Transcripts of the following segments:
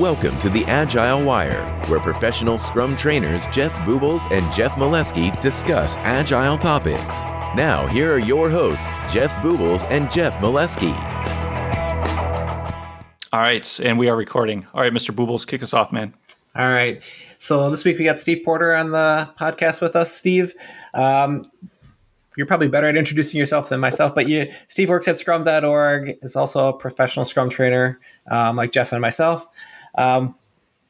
Welcome to the Agile Wire, where professional Scrum trainers Jeff Bubolz and Jeff Maleski discuss Agile topics. Now, here are your hosts, Jeff Bubolz and Jeff Maleski. All right, and we are recording. All right, Mr. Bubolz, kick us off, man. All right. So this week we got Steve Porter on the podcast with us. Steve, um, you're probably better at introducing yourself than myself, but you, Steve works at Scrum.org, is also a professional Scrum trainer, um, like Jeff and myself. Um,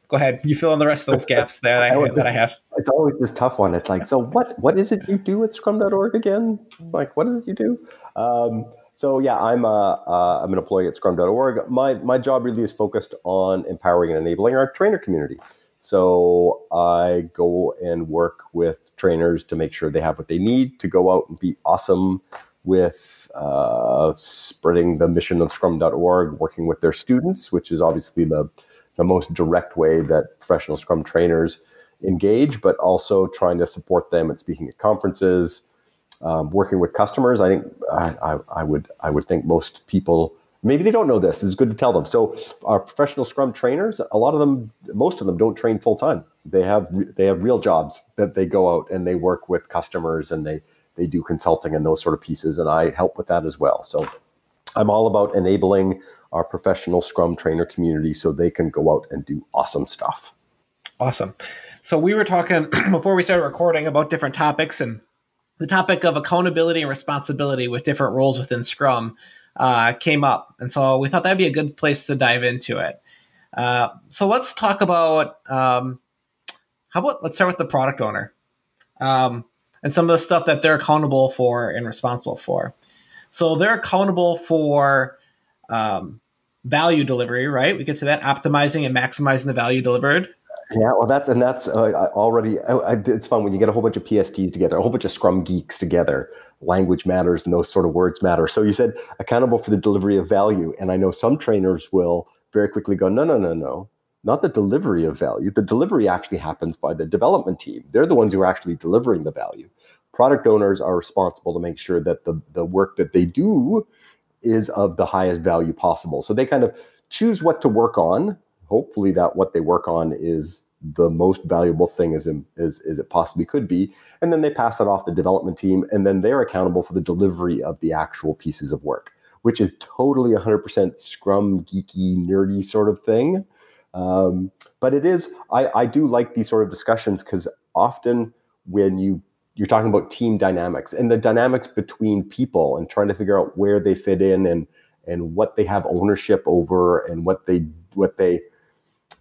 go ahead, you fill in the rest of those gaps that I, that I have. It's always this tough one. It's like, so what? What is it you do at Scrum.org again? Like, what is it you do? Um, so yeah, I'm a, uh, I'm an employee at Scrum.org. My my job really is focused on empowering and enabling our trainer community. So I go and work with trainers to make sure they have what they need to go out and be awesome with uh, spreading the mission of Scrum.org, working with their students, which is obviously the the most direct way that professional Scrum trainers engage, but also trying to support them at speaking at conferences, um, working with customers. I think I, I, I would I would think most people maybe they don't know this. It's good to tell them. So our professional Scrum trainers, a lot of them, most of them don't train full time. They have they have real jobs that they go out and they work with customers and they they do consulting and those sort of pieces, and I help with that as well. So I'm all about enabling our professional Scrum trainer community so they can go out and do awesome stuff. Awesome. So we were talking before we started recording about different topics and the topic of accountability and responsibility with different roles within Scrum uh, came up. And so we thought that'd be a good place to dive into it. Uh, so let's talk about um, how about let's start with the product owner um, and some of the stuff that they're accountable for and responsible for. So they're accountable for um, value delivery, right? We get to that optimizing and maximizing the value delivered. Yeah, well, that's and that's uh, already. I, I, it's fun when you get a whole bunch of PSTs together, a whole bunch of Scrum geeks together. Language matters, and those sort of words matter. So you said accountable for the delivery of value, and I know some trainers will very quickly go, no, no, no, no, not the delivery of value. The delivery actually happens by the development team. They're the ones who are actually delivering the value. Product owners are responsible to make sure that the the work that they do is of the highest value possible. So they kind of choose what to work on hopefully that what they work on is the most valuable thing as, as, as it possibly could be. And then they pass it off the development team, and then they're accountable for the delivery of the actual pieces of work, which is totally 100% scrum, geeky, nerdy sort of thing. Um, but it is, I, I do like these sort of discussions because often when you you're talking about team dynamics and the dynamics between people and trying to figure out where they fit in and and what they have ownership over and what they what they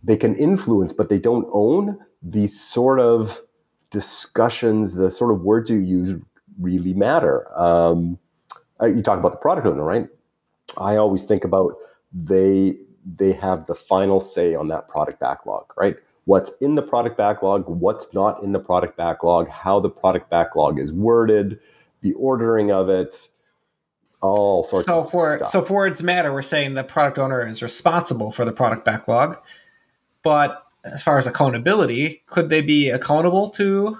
they can influence, but they don't own these sort of discussions, the sort of words you use really matter. Um, uh, you talk about the product owner, right? I always think about they they have the final say on that product backlog, right? What's in the product backlog, what's not in the product backlog, how the product backlog is worded, the ordering of it, all sorts so of for stuff. so for words matter we're saying the product owner is responsible for the product backlog but as far as accountability, could they be accountable to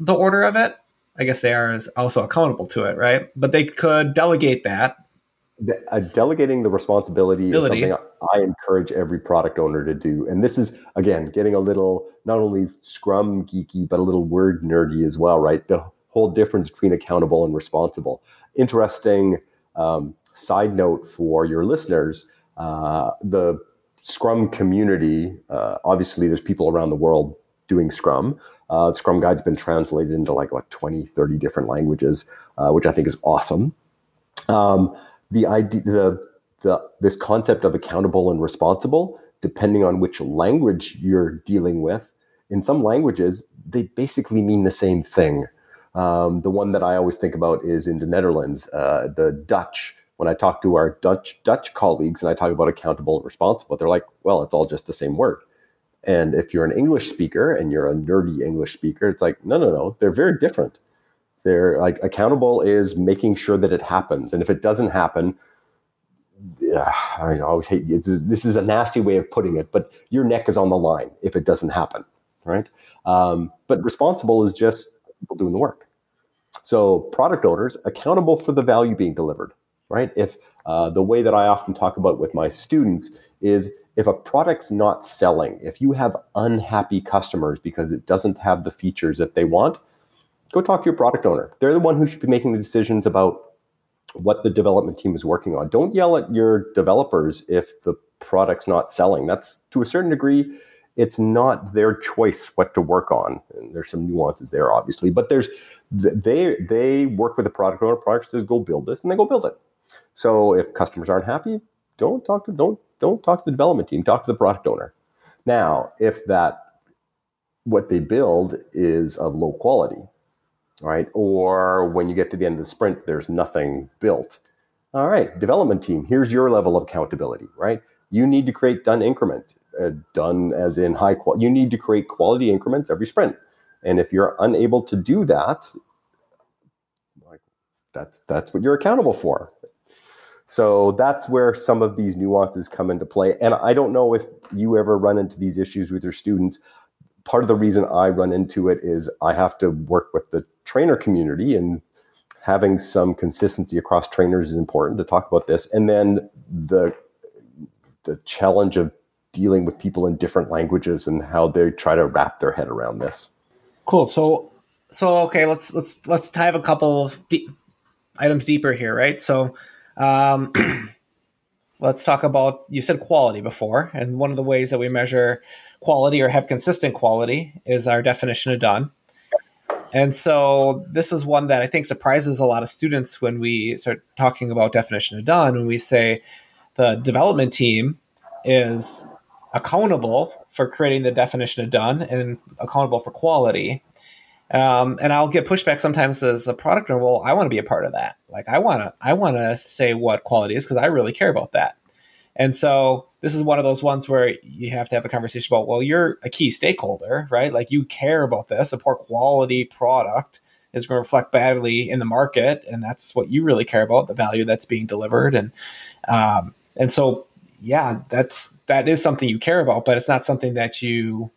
the order of it? I guess they are also accountable to it, right? But they could delegate that. Uh, delegating the responsibility is something I encourage every product owner to do. And this is, again, getting a little, not only scrum geeky, but a little word nerdy as well, right? The whole difference between accountable and responsible. Interesting um, side note for your listeners uh, the Scrum community, uh, obviously, there's people around the world doing Scrum. Uh, Scrum Guide's been translated into like what 20, 30 different languages, uh, which I think is awesome. Um, the idea, the, the this concept of accountable and responsible, depending on which language you're dealing with, in some languages they basically mean the same thing. Um, the one that I always think about is in the Netherlands, uh, the Dutch when I talk to our Dutch Dutch colleagues and I talk about accountable and responsible, they're like, well, it's all just the same word. And if you're an English speaker and you're a nerdy English speaker, it's like, no, no, no, they're very different. They're like accountable is making sure that it happens. And if it doesn't happen, yeah, I always hate this is a nasty way of putting it, but your neck is on the line if it doesn't happen, right? Um, but responsible is just people doing the work. So product owners accountable for the value being delivered right? If uh, the way that I often talk about with my students is if a product's not selling, if you have unhappy customers because it doesn't have the features that they want, go talk to your product owner. They're the one who should be making the decisions about what the development team is working on. Don't yell at your developers if the product's not selling. That's to a certain degree, it's not their choice what to work on. And there's some nuances there, obviously, but there's they they work with the product owner. Product says go build this, and they go build it. So if customers aren't happy, don't talk to don't don't talk to the development team. Talk to the product owner. Now, if that what they build is of low quality, right? Or when you get to the end of the sprint, there's nothing built. All right, development team, here's your level of accountability, right? You need to create done increments, uh, done as in high quality. You need to create quality increments every sprint. And if you're unable to do that, like that's that's what you're accountable for. So that's where some of these nuances come into play. And I don't know if you ever run into these issues with your students part of the reason I run into it is I have to work with the trainer community and having some consistency across trainers is important to talk about this. And then the the challenge of dealing with people in different languages and how they try to wrap their head around this. Cool. So so okay, let's let's let's dive a couple of items deeper here, right? So um let's talk about you said quality before and one of the ways that we measure quality or have consistent quality is our definition of done. And so this is one that i think surprises a lot of students when we start talking about definition of done when we say the development team is accountable for creating the definition of done and accountable for quality um, and I'll get pushback sometimes as a product owner. Well, I want to be a part of that. Like I want to, I want to say what quality is because I really care about that. And so this is one of those ones where you have to have a conversation about, well, you're a key stakeholder, right? Like you care about this. A poor quality product is going to reflect badly in the market, and that's what you really care about, the value that's being delivered. And um, and so yeah, that's that is something you care about, but it's not something that you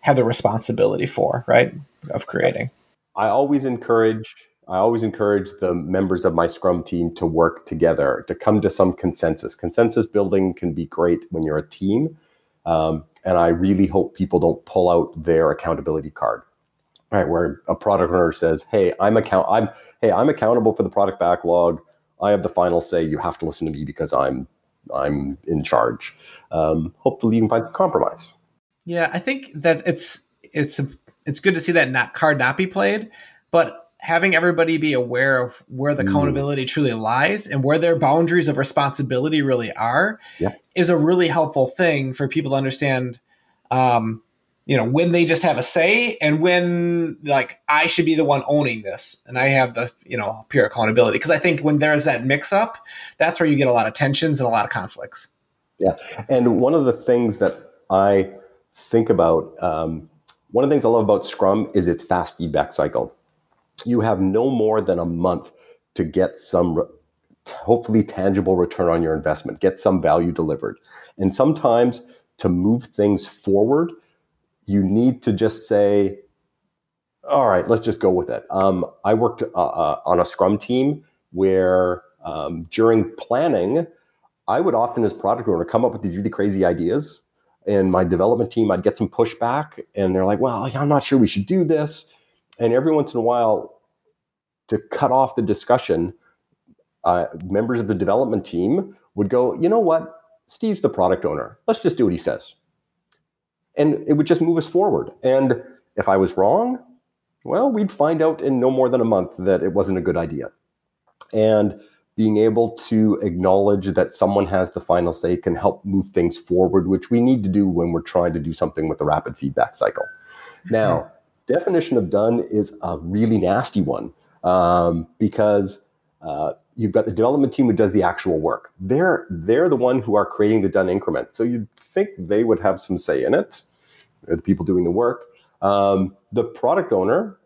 have the responsibility for, right? Of creating. I always encourage I always encourage the members of my Scrum team to work together to come to some consensus. Consensus building can be great when you're a team, um, and I really hope people don't pull out their accountability card. Right, where a product owner says, "Hey, I'm account I'm hey I'm accountable for the product backlog. I have the final say. You have to listen to me because I'm I'm in charge." Um, hopefully, you can find some compromise. Yeah, I think that it's it's a, it's good to see that not card not be played, but having everybody be aware of where the mm. accountability truly lies and where their boundaries of responsibility really are yeah. is a really helpful thing for people to understand um, you know when they just have a say and when like i should be the one owning this and i have the you know pure accountability because i think when there's that mix up that's where you get a lot of tensions and a lot of conflicts yeah and one of the things that i think about um, one of the things i love about scrum is its fast feedback cycle you have no more than a month to get some hopefully tangible return on your investment, get some value delivered. And sometimes to move things forward, you need to just say, all right, let's just go with it. Um, I worked uh, uh, on a Scrum team where um, during planning, I would often, as product owner, come up with these really crazy ideas. And my development team, I'd get some pushback, and they're like, well, I'm not sure we should do this and every once in a while, to cut off the discussion, uh, members of the development team would go, you know what? Steve's the product owner. Let's just do what he says. And it would just move us forward. And if I was wrong, well, we'd find out in no more than a month that it wasn't a good idea. And being able to acknowledge that someone has the final say can help move things forward, which we need to do when we're trying to do something with a rapid feedback cycle. Now, definition of done is a really nasty one um, because uh, you've got the development team who does the actual work. They're they're the one who are creating the done increment. So you'd think they would have some say in it. They're the people doing the work. Um, the product owner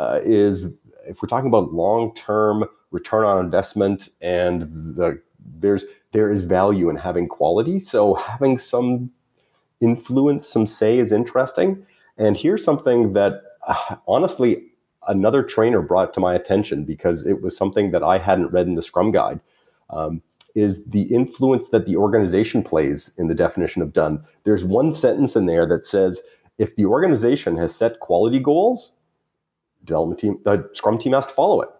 uh, is, if we're talking about long term return on investment, and the there's there is value in having quality. So having some influence, some say is interesting. And here's something that uh, honestly, another trainer brought to my attention because it was something that I hadn't read in the Scrum Guide. Um, is the influence that the organization plays in the definition of done. There's one sentence in there that says if the organization has set quality goals, development team, the Scrum team has to follow it.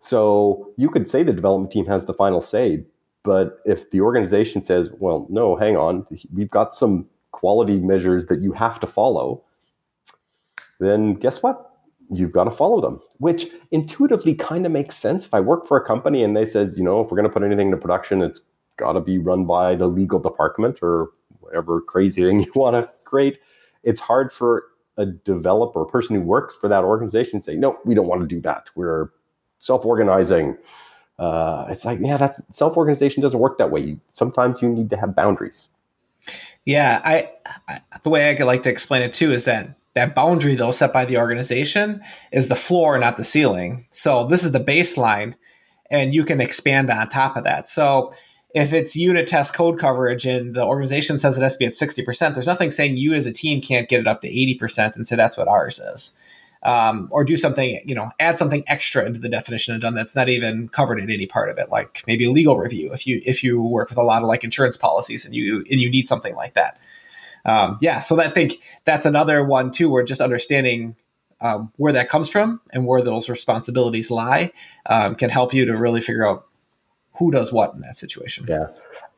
So you could say the development team has the final say, but if the organization says, well, no, hang on, we've got some quality measures that you have to follow, then guess what? You've got to follow them, which intuitively kind of makes sense. If I work for a company and they says, you know, if we're going to put anything into production, it's got to be run by the legal department or whatever crazy thing you want to create. It's hard for a developer, a person who works for that organization, to say, no, we don't want to do that. We're self-organizing. Uh, it's like, yeah, that's self-organization doesn't work that way. Sometimes you need to have boundaries. Yeah, I, I the way I could like to explain it too is that that boundary though set by the organization is the floor, not the ceiling. So this is the baseline, and you can expand on top of that. So if it's unit test code coverage and the organization says it has to be at 60%, there's nothing saying you as a team can't get it up to 80% and say that's what ours is. Um, or do something, you know, add something extra into the definition of done that's not even covered in any part of it, like maybe a legal review if you if you work with a lot of like insurance policies and you and you need something like that. Um, yeah, so I think that's another one too, where just understanding um, where that comes from and where those responsibilities lie um, can help you to really figure out who does what in that situation. Yeah.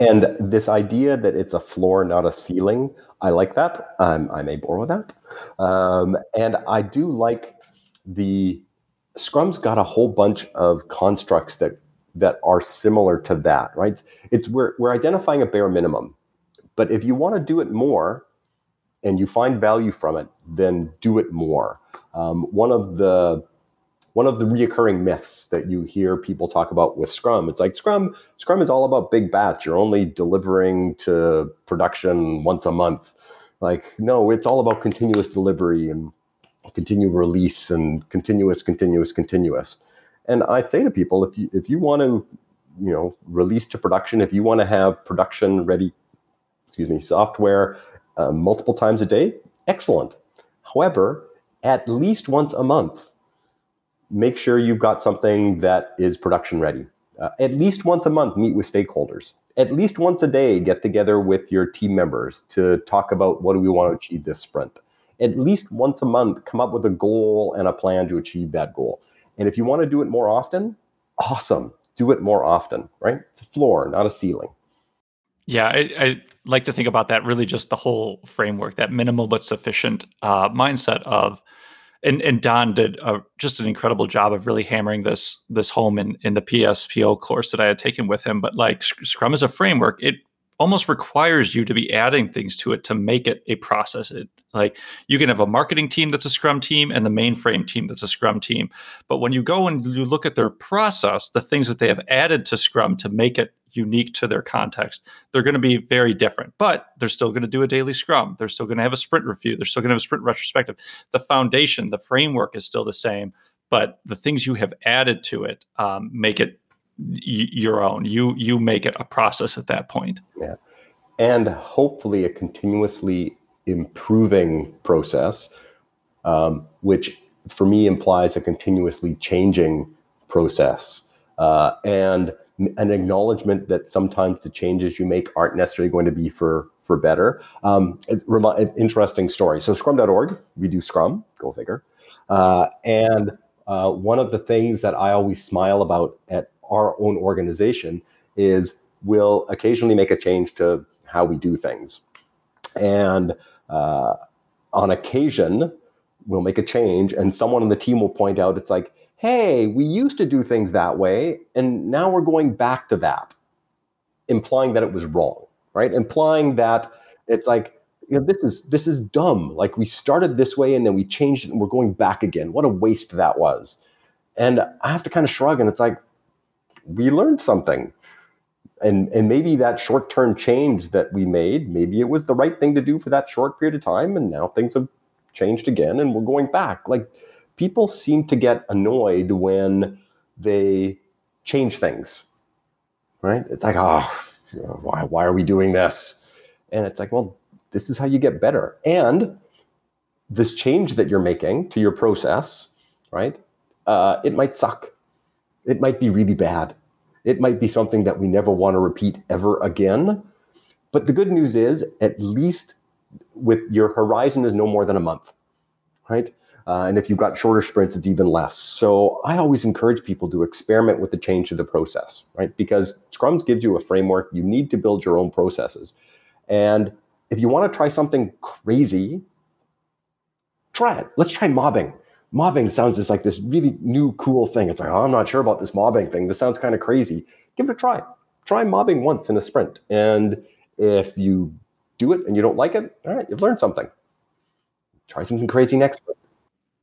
And this idea that it's a floor, not a ceiling, I like that. Um, I may borrow that. Um, and I do like the Scrum's got a whole bunch of constructs that that are similar to that, right? It's we're we're identifying a bare minimum. But if you want to do it more and you find value from it, then do it more. Um, one of the one of the reoccurring myths that you hear people talk about with Scrum. It's like Scrum, Scrum is all about big batch. You're only delivering to production once a month. Like, no, it's all about continuous delivery and continual release and continuous, continuous, continuous. And I say to people, if you if you want to, you know, release to production, if you want to have production ready, excuse me, software uh, multiple times a day, excellent. However, at least once a month, make sure you've got something that is production ready. Uh, at least once a month, meet with stakeholders. At least once a day, get together with your team members to talk about what do we want to achieve this sprint. At least once a month, come up with a goal and a plan to achieve that goal. And if you want to do it more often, awesome. Do it more often, right? It's a floor, not a ceiling. Yeah, I, I, like to think about that really just the whole framework, that minimal but sufficient uh, mindset of and and Don did a, just an incredible job of really hammering this this home in in the PSPO course that I had taken with him. But like Scrum is a framework, it almost requires you to be adding things to it to make it a process. It like you can have a marketing team that's a Scrum team and the mainframe team that's a Scrum team. But when you go and you look at their process, the things that they have added to Scrum to make it unique to their context. They're going to be very different, but they're still going to do a daily scrum. They're still going to have a sprint review. They're still going to have a sprint retrospective. The foundation, the framework is still the same, but the things you have added to it um, make it y- your own. You you make it a process at that point. Yeah, and hopefully a continuously improving process, um, which for me implies a continuously changing process. Uh, and an acknowledgement that sometimes the changes you make aren't necessarily going to be for for better. Um, interesting story. So Scrum.org, we do Scrum. Go figure. Uh, and uh, one of the things that I always smile about at our own organization is we'll occasionally make a change to how we do things, and uh, on occasion we'll make a change, and someone on the team will point out it's like hey, we used to do things that way, and now we're going back to that, implying that it was wrong, right? Implying that it's like, you know, this is this is dumb. Like we started this way and then we changed it and we're going back again. What a waste that was. And I have to kind of shrug and it's like, we learned something. And and maybe that short-term change that we made, maybe it was the right thing to do for that short period of time. And now things have changed again and we're going back. Like people seem to get annoyed when they change things, right? It's like, oh, why, why are we doing this? And it's like, well, this is how you get better. And this change that you're making to your process, right? Uh, it might suck. It might be really bad. It might be something that we never want to repeat ever again. But the good news is, at least with your horizon is no more than a month, right? Uh, and if you've got shorter sprints, it's even less. So I always encourage people to experiment with the change to the process, right? Because Scrums gives you a framework. You need to build your own processes. And if you want to try something crazy, try it. Let's try mobbing. Mobbing sounds just like this really new, cool thing. It's like, oh, I'm not sure about this mobbing thing. This sounds kind of crazy. Give it a try. Try mobbing once in a sprint. And if you do it and you don't like it, all right, you've learned something. Try something crazy next.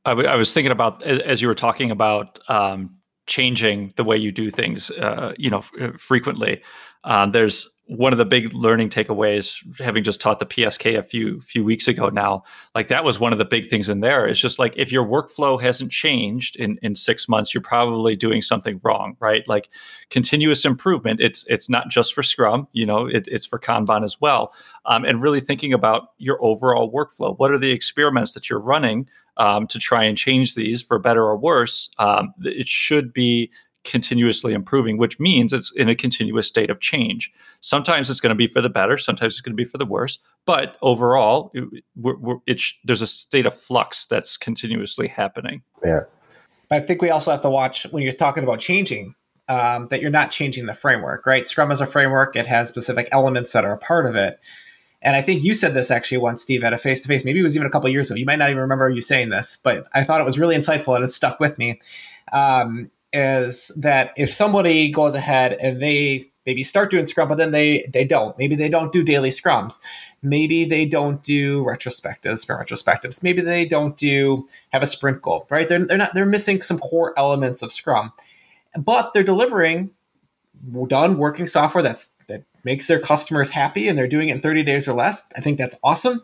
I, w- I was thinking about as you were talking about um, changing the way you do things, uh, you know, f- frequently. Um, there's one of the big learning takeaways having just taught the psk a few few weeks ago now like that was one of the big things in there. It's just like if your workflow hasn't changed in in six months you're probably doing something wrong right? Like continuous improvement it's it's not just for scrum you know it, it's for kanban as well. Um, and really thinking about your overall workflow. What are the experiments that you're running um, to try and change these for better or worse? Um, it should be continuously improving, which means it's in a continuous state of change. Sometimes it's going to be for the better, sometimes it's going to be for the worse, but overall, it, we're, we're, there's a state of flux that's continuously happening. Yeah. I think we also have to watch when you're talking about changing. Um, that you're not changing the framework, right? Scrum is a framework; it has specific elements that are a part of it. And I think you said this actually once, Steve, at a face to face. Maybe it was even a couple years ago. You might not even remember you saying this, but I thought it was really insightful and it stuck with me. Um, is that if somebody goes ahead and they maybe start doing scrum but then they they don't. Maybe they don't do daily scrums. Maybe they don't do retrospectives retrospectives. Maybe they don't do have a sprint goal right? They're, they're not they're missing some core elements of scrum but they're delivering done working software that's that makes their customers happy and they're doing it in 30 days or less. I think that's awesome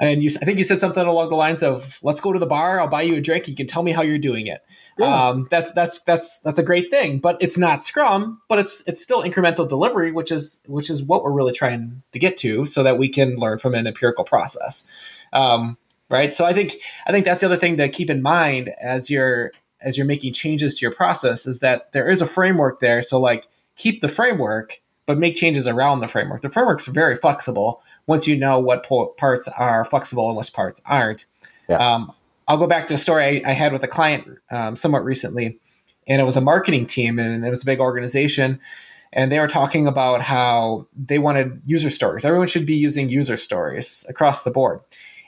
and you i think you said something along the lines of let's go to the bar i'll buy you a drink you can tell me how you're doing it yeah. Um, that's that's that's that's a great thing, but it's not Scrum, but it's it's still incremental delivery, which is which is what we're really trying to get to, so that we can learn from an empirical process, um, right? So I think I think that's the other thing to keep in mind as you're as you're making changes to your process is that there is a framework there. So like keep the framework, but make changes around the framework. The framework's very flexible once you know what po- parts are flexible and which parts aren't. Yeah. Um, I'll go back to a story I, I had with a client um, somewhat recently, and it was a marketing team, and it was a big organization, and they were talking about how they wanted user stories. Everyone should be using user stories across the board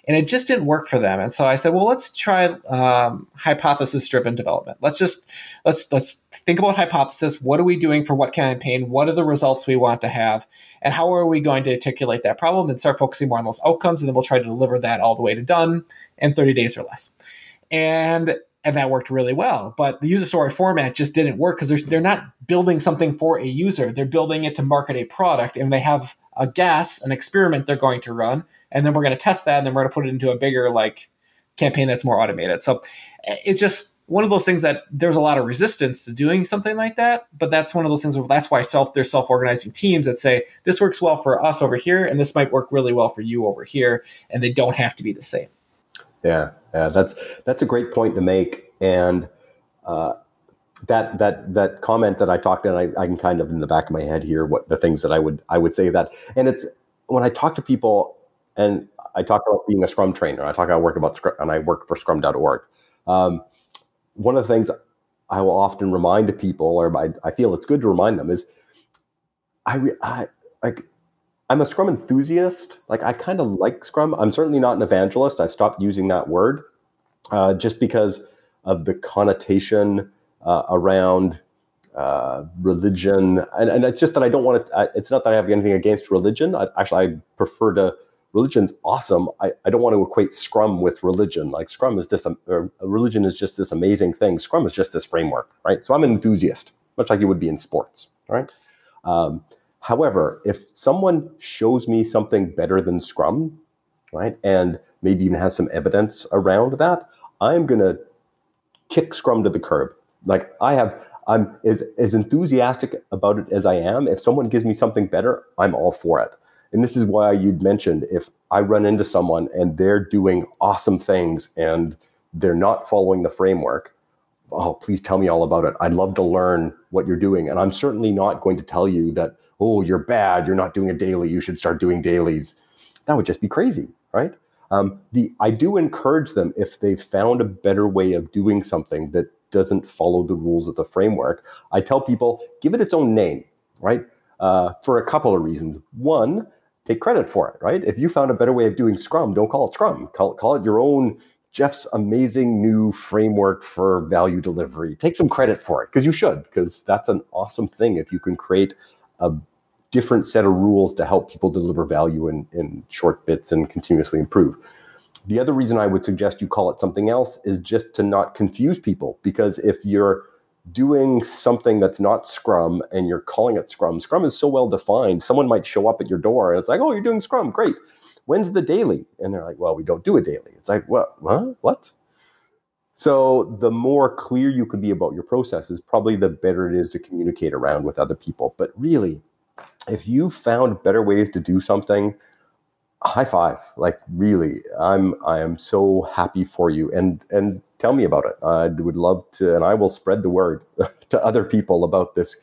and it just didn't work for them. And so I said, well, let's try um, hypothesis-driven development. Let's just let's let's think about hypothesis. What are we doing for what campaign? What are the results we want to have, and how are we going to articulate that problem and start focusing more on those outcomes? And then we'll try to deliver that all the way to done in 30 days or less. And and that worked really well. But the user story format just didn't work because they're not building something for a user. They're building it to market a product, and they have a guess, an experiment they're going to run, and then we're going to test that, and then we're going to put it into a bigger like campaign that's more automated. So it's just one of those things that there's a lot of resistance to doing something like that. But that's one of those things where that's why self there's self organizing teams that say this works well for us over here, and this might work really well for you over here, and they don't have to be the same. Yeah, yeah, that's that's a great point to make, and. Uh, that that that comment that I talked and I, I can kind of in the back of my head hear what the things that I would I would say that and it's when I talk to people and I talk about being a Scrum trainer. I talk I work about Scrum and I work for Scrum.org. Um, one of the things I will often remind people, or I, I feel it's good to remind them, is I, I like I'm a Scrum enthusiast. Like I kind of like Scrum. I'm certainly not an evangelist. I've stopped using that word uh, just because of the connotation uh, around uh, religion, and, and it's just that I don't want to. It's not that I have anything against religion. I, actually, I prefer to. Religion's awesome. I, I don't want to equate Scrum with religion. Like Scrum is just a, religion is just this amazing thing. Scrum is just this framework, right? So I'm an enthusiast, much like you would be in sports, right? Um, however, if someone shows me something better than Scrum, right, and maybe even has some evidence around that, I'm gonna kick Scrum to the curb like I have, I'm as as enthusiastic about it as I am. If someone gives me something better, I'm all for it. And this is why you'd mentioned if I run into someone and they're doing awesome things and they're not following the framework, oh, please tell me all about it. I'd love to learn what you're doing. And I'm certainly not going to tell you that, oh, you're bad. You're not doing a daily. You should start doing dailies. That would just be crazy, right? Um, the I do encourage them if they've found a better way of doing something that doesn't follow the rules of the framework. I tell people give it its own name, right? Uh, for a couple of reasons. One, take credit for it, right? If you found a better way of doing Scrum, don't call it Scrum. Call, call it your own Jeff's amazing new framework for value delivery. Take some credit for it because you should, because that's an awesome thing if you can create a different set of rules to help people deliver value in, in short bits and continuously improve. The other reason I would suggest you call it something else is just to not confuse people because if you're doing something that's not Scrum and you're calling it Scrum, Scrum is so well defined, someone might show up at your door and it's like, oh, you're doing Scrum, great when's the daily? And they're like, well, we don't do a daily. It's like, what? Huh? What? So the more clear you can be about your processes, probably the better it is to communicate around with other people. But really, if you found better ways to do something, high five. Like really, I'm I am so happy for you. And and tell me about it. I would love to, and I will spread the word to other people about this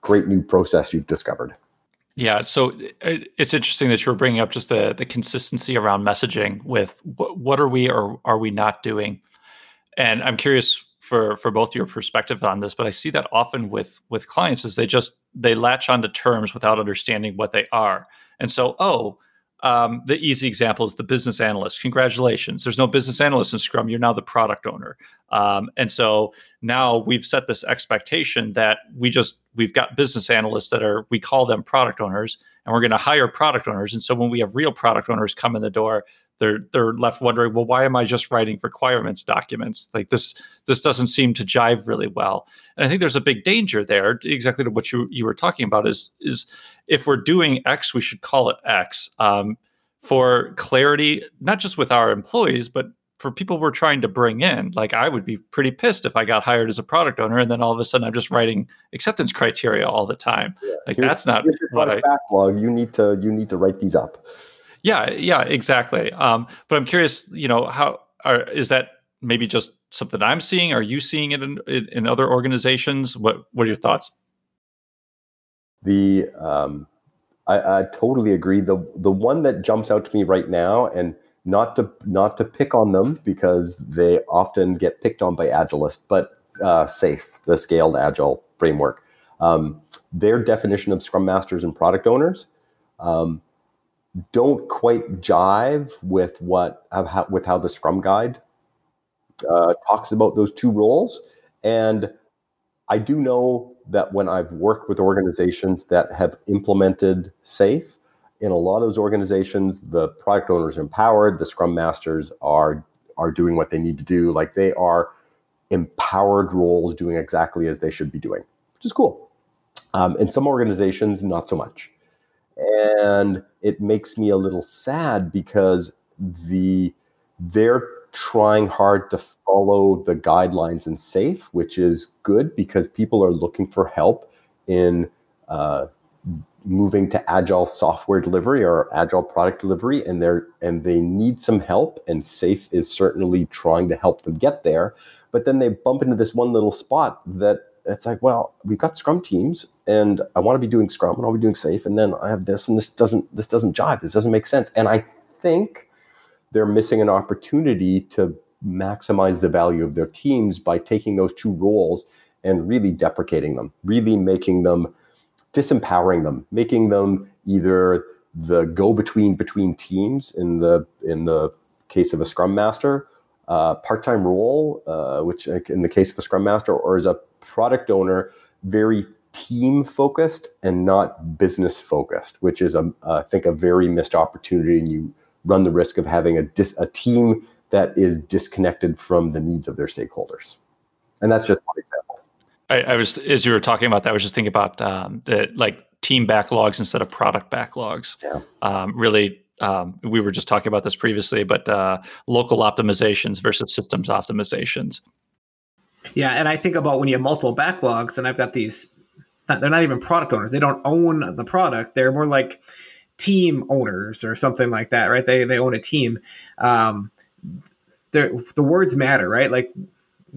great new process you've discovered. Yeah, so uh, it's interesting that you're bringing up just the the consistency around messaging with what, what are we or are we not doing, and I'm curious for for both your perspective on this, but I see that often with with clients is they just they latch onto terms without understanding what they are, and so oh um, the easy example is the business analyst. Congratulations. There's no business analyst in Scrum. You're now the product owner. Um, and so now we've set this expectation that we just, we've got business analysts that are, we call them product owners, and we're going to hire product owners. And so when we have real product owners come in the door, they're they're left wondering, well, why am I just writing requirements documents? Like this this doesn't seem to jive really well. And I think there's a big danger there, exactly to what you you were talking about. Is is if we're doing X, we should call it X um, for clarity, not just with our employees, but for people we're trying to bring in. Like I would be pretty pissed if I got hired as a product owner and then all of a sudden I'm just writing acceptance criteria all the time. Yeah. Like here's, that's not what I, backlog. You need to you need to write these up. Yeah, yeah, exactly. Um, but I'm curious, you know, how are, is that maybe just something I'm seeing? Are you seeing it in, in, in other organizations? What What are your thoughts? The um, I, I totally agree. The the one that jumps out to me right now, and not to not to pick on them because they often get picked on by agilists, but uh, SAFe, the Scaled Agile framework, um, their definition of Scrum Masters and product owners. Um, don't quite jive with what with how the Scrum Guide uh, talks about those two roles. And I do know that when I've worked with organizations that have implemented SAFe, in a lot of those organizations, the product owners are empowered, the Scrum Masters are are doing what they need to do. Like they are empowered roles doing exactly as they should be doing, which is cool. Um, in some organizations, not so much and it makes me a little sad because the they're trying hard to follow the guidelines and SAFe, which is good because people are looking for help in uh, moving to agile software delivery or agile product delivery, and they're and they need some help. And SAFe is certainly trying to help them get there. But then they bump into this one little spot that it's like, well, we've got Scrum teams, and I want to be doing Scrum, and I'll be doing SAFe, and then I have this, and this doesn't this doesn't jive. This doesn't make sense. And I think they're missing an opportunity to maximize the value of their teams by taking those two roles and really deprecating them, really making them disempowering them, making them either the go-between between teams in the in the case of a Scrum Master, uh, part-time role, uh, which in the case of a Scrum Master, or as a product owner very team focused and not business focused, which is, a, I think, a very missed opportunity. And you run the risk of having a, dis, a team that is disconnected from the needs of their stakeholders. And that's just one example. I, I was, as you were talking about that, I was just thinking about um, the like team backlogs instead of product backlogs. Yeah. Um, really um, we were just talking about this previously, but uh, local optimizations versus systems optimizations. Yeah, and I think about when you have multiple backlogs, and I've got these. They're not even product owners. They don't own the product. They're more like team owners or something like that, right? They they own a team. Um, the words matter, right? Like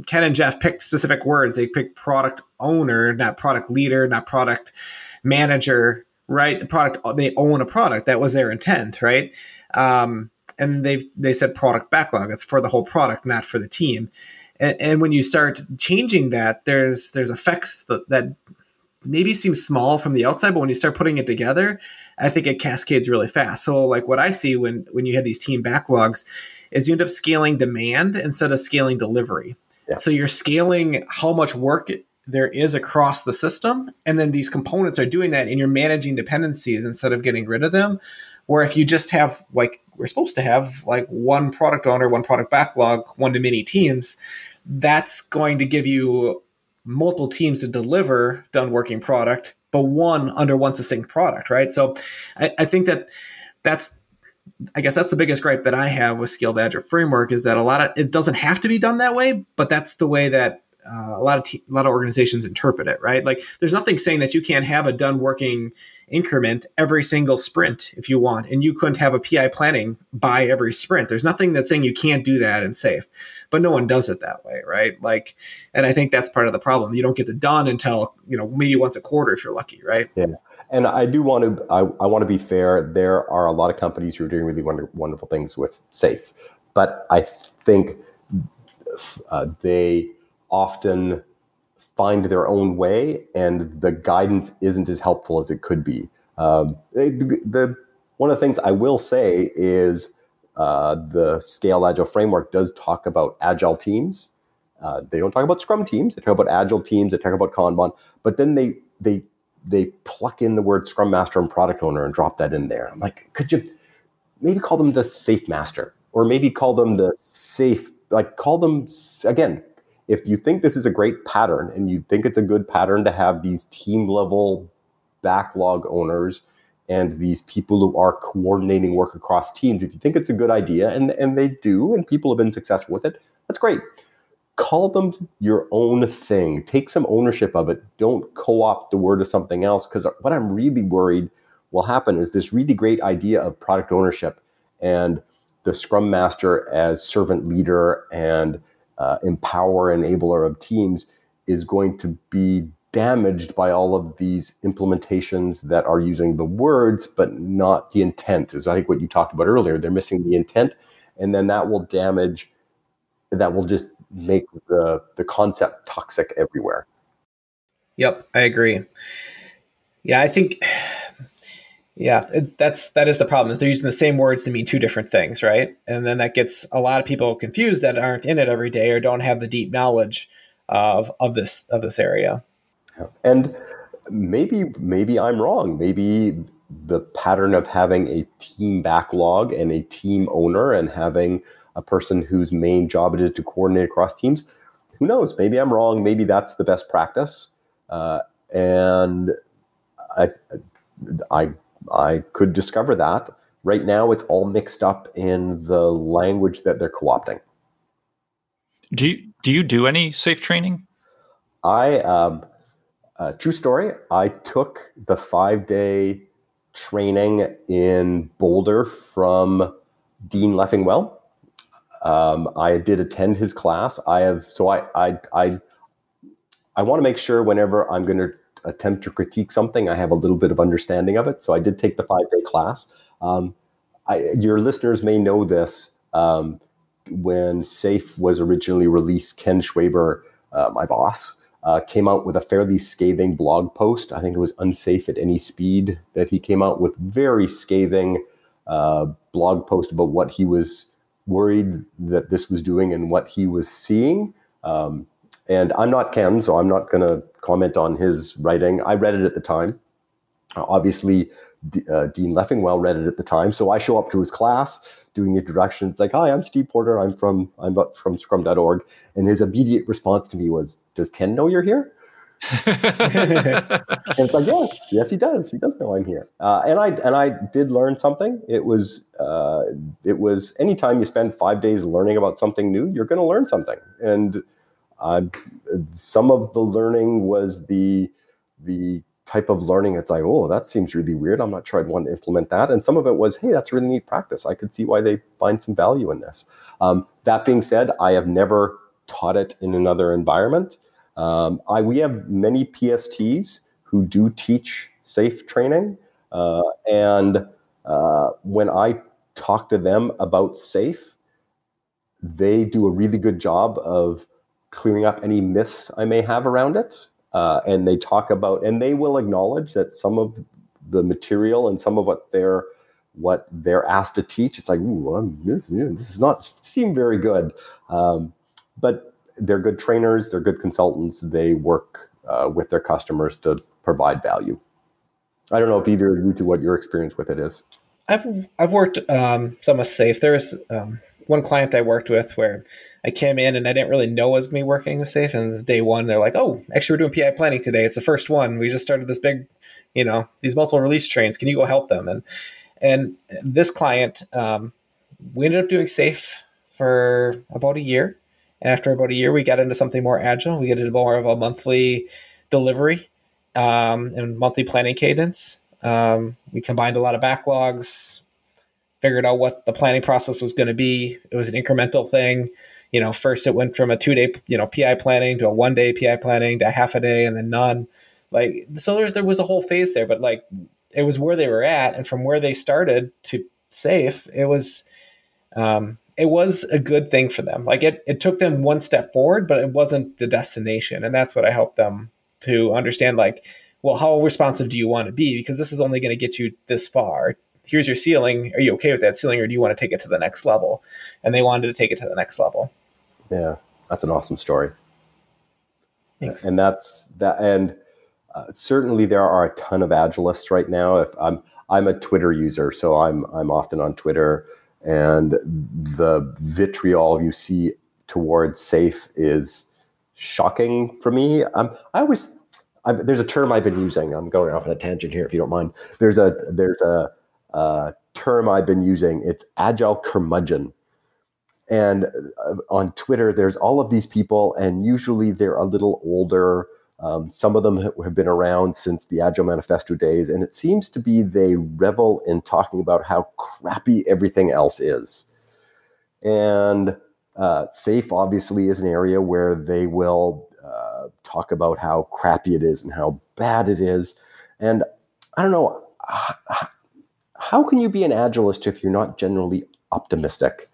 Ken and Jeff picked specific words. They picked product owner, not product leader, not product manager, right? The product they own a product. That was their intent, right? Um, and they they said product backlog. It's for the whole product, not for the team. And, and when you start changing that, there's there's effects that, that maybe seems small from the outside, but when you start putting it together, I think it cascades really fast. So like what I see when when you have these team backlogs is you end up scaling demand instead of scaling delivery. Yeah. So you're scaling how much work there is across the system and then these components are doing that and you're managing dependencies instead of getting rid of them. Where if you just have like we're supposed to have like one product owner, one product backlog, one to many teams, that's going to give you multiple teams to deliver done working product, but one under one succinct product, right? So I, I think that that's I guess that's the biggest gripe that I have with Scaled Agile Framework is that a lot of it doesn't have to be done that way, but that's the way that uh, a lot of te- a lot of organizations interpret it, right? Like, there's nothing saying that you can't have a done working increment every single sprint if you want, and you couldn't have a PI planning by every sprint. There's nothing that's saying you can't do that in SAFe, but no one does it that way, right? Like, and I think that's part of the problem. You don't get the done until you know maybe once a quarter if you're lucky, right? Yeah. And I do want to I, I want to be fair. There are a lot of companies who are doing really wonder, wonderful things with SAFe, but I think uh, they often find their own way, and the guidance isn't as helpful as it could be. Um, the, the, one of the things I will say is uh, the Scale Agile framework does talk about agile teams. Uh, they don't talk about Scrum teams. They talk about agile teams. They talk about Kanban, but then they they they pluck in the word Scrum Master and Product Owner and drop that in there. I'm like, could you maybe call them the Safe Master, or maybe call them the Safe? Like, call them again if you think this is a great pattern and you think it's a good pattern to have these team level backlog owners and these people who are coordinating work across teams, if you think it's a good idea and, and they do, and people have been successful with it, that's great. Call them your own thing. Take some ownership of it. Don't co opt the word of something else. Because what I'm really worried will happen is this really great idea of product ownership and the scrum master as servant leader and uh, empower enabler of teams is going to be damaged by all of these implementations that are using the words but not the intent is i think what you talked about earlier. They're missing the intent and then that will damage that will just make the the concept toxic everywhere. Yep i agree. Yeah i think yeah, it, that's that is the problem. Is they're using the same words to mean two different things, right? And then that gets a lot of people confused that aren't in it every day or don't have the deep knowledge of of this of this area. And maybe maybe I'm wrong. Maybe the pattern of having a team backlog and a team owner and having a person whose main job it is to coordinate across teams. Who knows? Maybe I'm wrong. Maybe that's the best practice. Uh, and I, I I could discover that. Right now, it's all mixed up in the language that they're co-opting. Do you do you do any SAFe training? I um, uh, true story. I took the five day training in Boulder from Dean Leffingwell. Um, I did attend his class. I have so I I I I want to make sure whenever I'm going to attempt to critique something, I have a little bit of understanding of it. So I did take the five day class. Um, I, your listeners may know this. Um, when SAFe was originally released, Ken Schwaber, uh, my boss, uh, came out with a fairly scathing blog post. I think it was Unsafe at Any Speed that he came out with very scathing uh, blog post about what he was worried that this was doing and what he was seeing. Um, and I'm not Ken, so I'm not going to comment on his writing. I read it at the time. Uh, obviously, D- uh, Dean Leffingwell read it at the time, so I show up to his class doing the introduction. It's like, "Hi, I'm Steve Porter. I'm from I'm from Scrum.org," and his immediate response to me was, "Does Ken know you're here?" and it's like, yes, yes, he does. He does know I'm here. Uh, and I and I did learn something. It was uh, it was anytime you spend five days learning about something new, you're going to learn something. And uh, some of the learning was the the type of learning that's like, oh, that seems really weird. I'm not sure I'd want to implement that. And some of it was, hey, that's really neat practice. I could see why they find some value in this. Um, that being said, I have never taught it in another environment. Um, I, we have many PSTs who do teach safe training. Uh, and uh, when I talk to them about safe, they do a really good job of clearing up any myths I may have around it. Uh, and they talk about, and they will acknowledge that some of the material and some of what they're what they're asked to teach, it's like, ooh, this, this does not seem very good. Um, but they're good trainers, they're good consultants. They work uh, with their customers to provide value. I don't know if either of you to what your experience with it is. I've I've worked um, some with Safe. There was um, one client I worked with where I came in and I didn't really know I was going to be working with Safe, and this day one they're like, "Oh, actually, we're doing PI planning today. It's the first one. We just started this big, you know, these multiple release trains. Can you go help them?" And and this client, um, we ended up doing Safe for about a year. And after about a year, we got into something more agile. We get into more of a monthly delivery um, and monthly planning cadence. Um, we combined a lot of backlogs, figured out what the planning process was going to be. It was an incremental thing. You know, first it went from a two day, you know, PI planning to a one day PI planning to a half a day and then none. Like, so there's, there was a whole phase there, but like it was where they were at. And from where they started to safe, it was, um, it was a good thing for them. Like it, it took them one step forward, but it wasn't the destination. And that's what I helped them to understand like, well, how responsive do you want to be? Because this is only going to get you this far. Here's your ceiling. Are you okay with that ceiling or do you want to take it to the next level? And they wanted to take it to the next level. Yeah, that's an awesome story. Thanks. And that's that. And uh, certainly there are a ton of agilists right now. If I'm, I'm a Twitter user, so I'm, I'm often on Twitter and the vitriol you see towards safe is shocking for me. Um, I always I've, there's a term I've been using. I'm going off on a tangent here, if you don't mind. There's a there's a, a term I've been using. It's agile curmudgeon. And uh, on Twitter, there's all of these people, and usually they're a little older. Um, some of them have been around since the Agile Manifesto days, and it seems to be they revel in talking about how crappy everything else is. And uh, safe, obviously, is an area where they will uh, talk about how crappy it is and how bad it is. And I don't know, how can you be an agilist if you're not generally optimistic?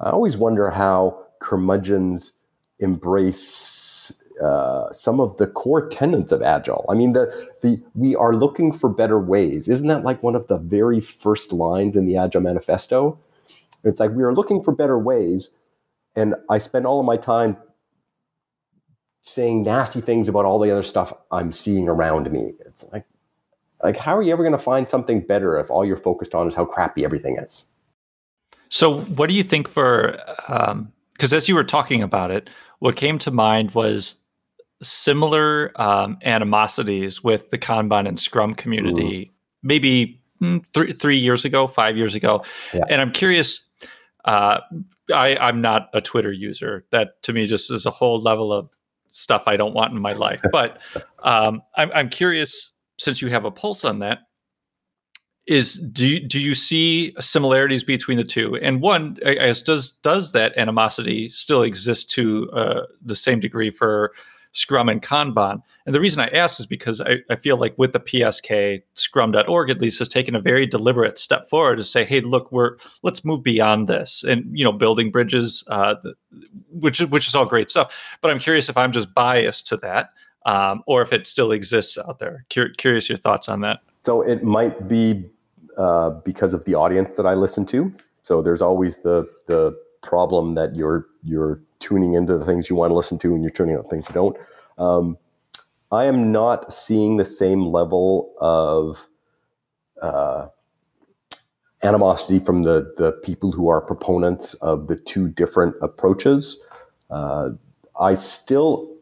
I always wonder how curmudgeons embrace uh, some of the core tenets of agile. I mean, the the we are looking for better ways. Isn't that like one of the very first lines in the Agile Manifesto? It's like we are looking for better ways, and I spend all of my time saying nasty things about all the other stuff I'm seeing around me. It's like, like how are you ever going to find something better if all you're focused on is how crappy everything is? So, what do you think for? Because um, as you were talking about it, what came to mind was similar um, animosities with the Kanban and Scrum community, mm. maybe mm, three three years ago, five years ago, yeah. and I'm curious. Uh, I, I'm not a Twitter user. That to me just is a whole level of stuff I don't want in my life. But um, I'm, I'm curious, since you have a pulse on that, is do you, do you see similarities between the two? And one, I guess, does does that animosity still exist to uh, the same degree for Scrum and Kanban. And the reason I ask is because I, I feel like with the PSK, Scrum.org at least has taken a very deliberate step forward to say, hey, look, we're let's move beyond this and you know, building bridges, uh, which which is all great stuff. But I'm curious if I'm just biased to that, um, or if it still exists out there. Cur- curious your thoughts on that. So it might be uh, because of the audience that I listen to. So there's always the the problem that you're you're tuning into the things you want to listen to and you're tuning out things you don't. Um, I am not seeing the same level of uh, animosity from the the people who are proponents of the two different approaches. Uh, I still,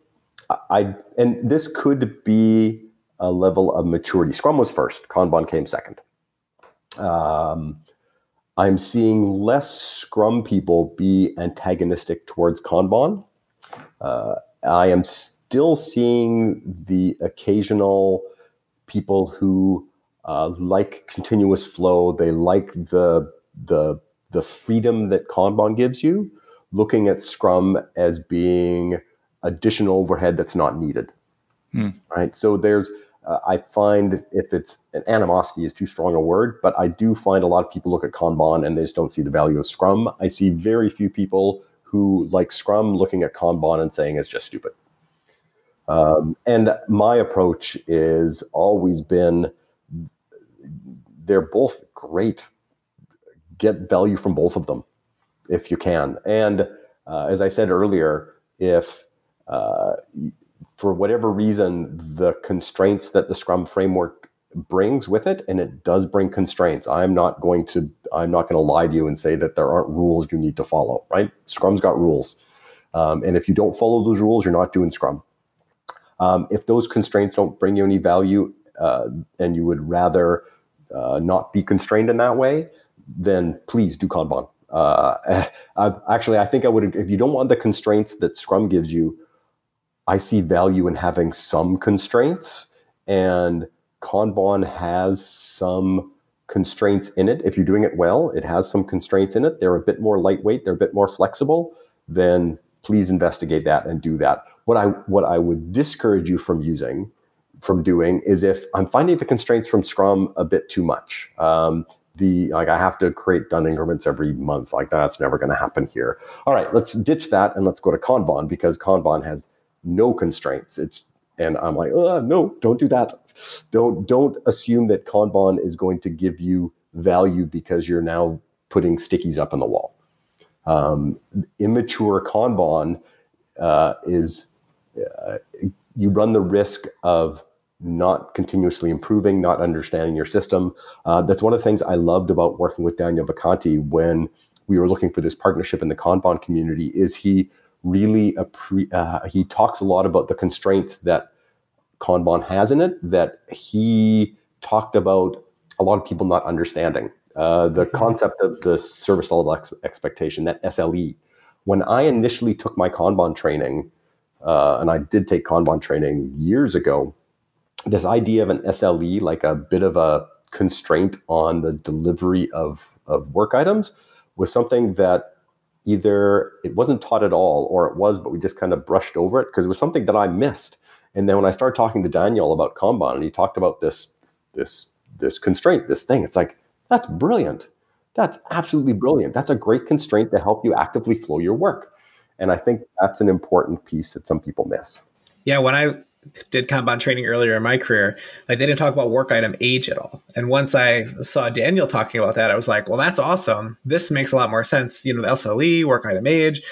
I and this could be a level of maturity. Scrum was first. Kanban came second. Um, I'm seeing less Scrum people be antagonistic towards Kanban. Uh, I am still seeing the occasional people who uh, like continuous flow. They like the the the freedom that Kanban gives you, looking at Scrum as being additional overhead that's not needed. Hmm. Right. So there's, uh, I find if it's an animosity is too strong a word, but I do find a lot of people look at Kanban and they just don't see the value of Scrum. I see very few people who like Scrum looking at Kanban and saying it's just stupid. Um, and my approach is always been they're both great. Get value from both of them if you can. And uh, as I said earlier, if uh, for whatever reason the constraints that the Scrum framework brings with it, and it does bring constraints, I'm not going to I'm not going to lie to you and say that there aren't rules you need to follow. Right? Scrum's got rules, um, and if you don't follow those rules, you're not doing Scrum. Um, if those constraints don't bring you any value, uh, and you would rather uh, not be constrained in that way, then please do Kanban. Uh, I, actually, I think I would, if you don't want the constraints that Scrum gives you, I see value in having some constraints, and Kanban has some constraints in it. If you're doing it well, it has some constraints in it. They're a bit more lightweight, they're a bit more flexible. Then please investigate that and do that. What I what I would discourage you from using from doing is if I'm finding the constraints from Scrum a bit too much. Um, the like I have to create done increments every month. Like that's never going to happen here. All right, let's ditch that and let's go to Kanban because Kanban has no constraints. It's and I'm like, uh, no, don't do that. Don't don't assume that Kanban is going to give you value because you're now putting stickies up on the wall. Um, immature Kanban uh, is uh, you run the risk of not continuously improving, not understanding your system. Uh, that's one of the things I loved about working with Daniel Vacanti when we were looking for this partnership in the Kanban community. Is he really appre- uh, he talks a lot about the constraints that Kanban has in it that he talked about a lot of people not understanding. Uh, the mm-hmm. concept of the service level ex- expectation, that SLE. When I initially took my Kanban training, uh, and I did take Kanban training years ago, this idea of an SLE, like a bit of a constraint on the delivery of, of work items, was something that either it wasn't taught at all or it was, but we just kind of brushed over it because it was something that I missed. And then when I started talking to Daniel about Kanban and he talked about this, this, this constraint, this thing, it's like, that's brilliant. That's absolutely brilliant. That's a great constraint to help you actively flow your work. And I think that's an important piece that some people miss. Yeah, when I did Kanban training earlier in my career, like they didn't talk about work item age at all. And once I saw Daniel talking about that, I was like, well, that's awesome. This makes a lot more sense. You know, the SLE, work item age.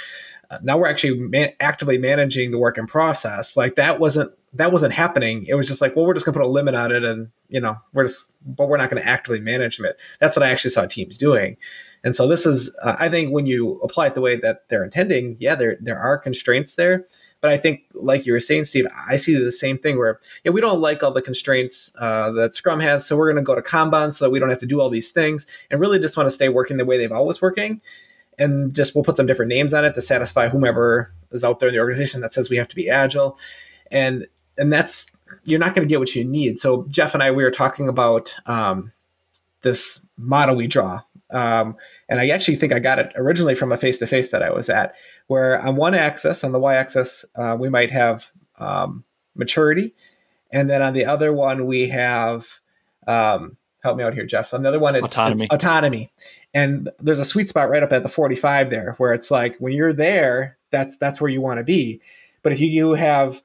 Uh, now we're actually man- actively managing the work in process. Like that wasn't that wasn't happening. It was just like, well, we're just gonna put a limit on it, and you know, we're just, but we're not going to actively manage it. That's what I actually saw teams doing. And so this is, uh, I think, when you apply it the way that they're intending, yeah, there there are constraints there but I think, like you were saying, Steve, I see the same thing where yeah, we don't like all the constraints uh, that Scrum has, so we're going to go to Kanban so that we don't have to do all these things, and really just want to stay working the way they've always working, and just we'll put some different names on it to satisfy whomever is out there in the organization that says we have to be agile, and and that's you're not going to get what you need. So Jeff and I we were talking about um, this model we draw um, and I actually think I got it originally from a face to face that I was at, where on one axis, on the y axis, uh, we might have um, maturity. And then on the other one, we have, um, help me out here, Jeff. On the other one, it's autonomy. It's autonomy. And there's a sweet spot right up at the 45 there, where it's like when you're there, that's that's where you want to be. But if you, you have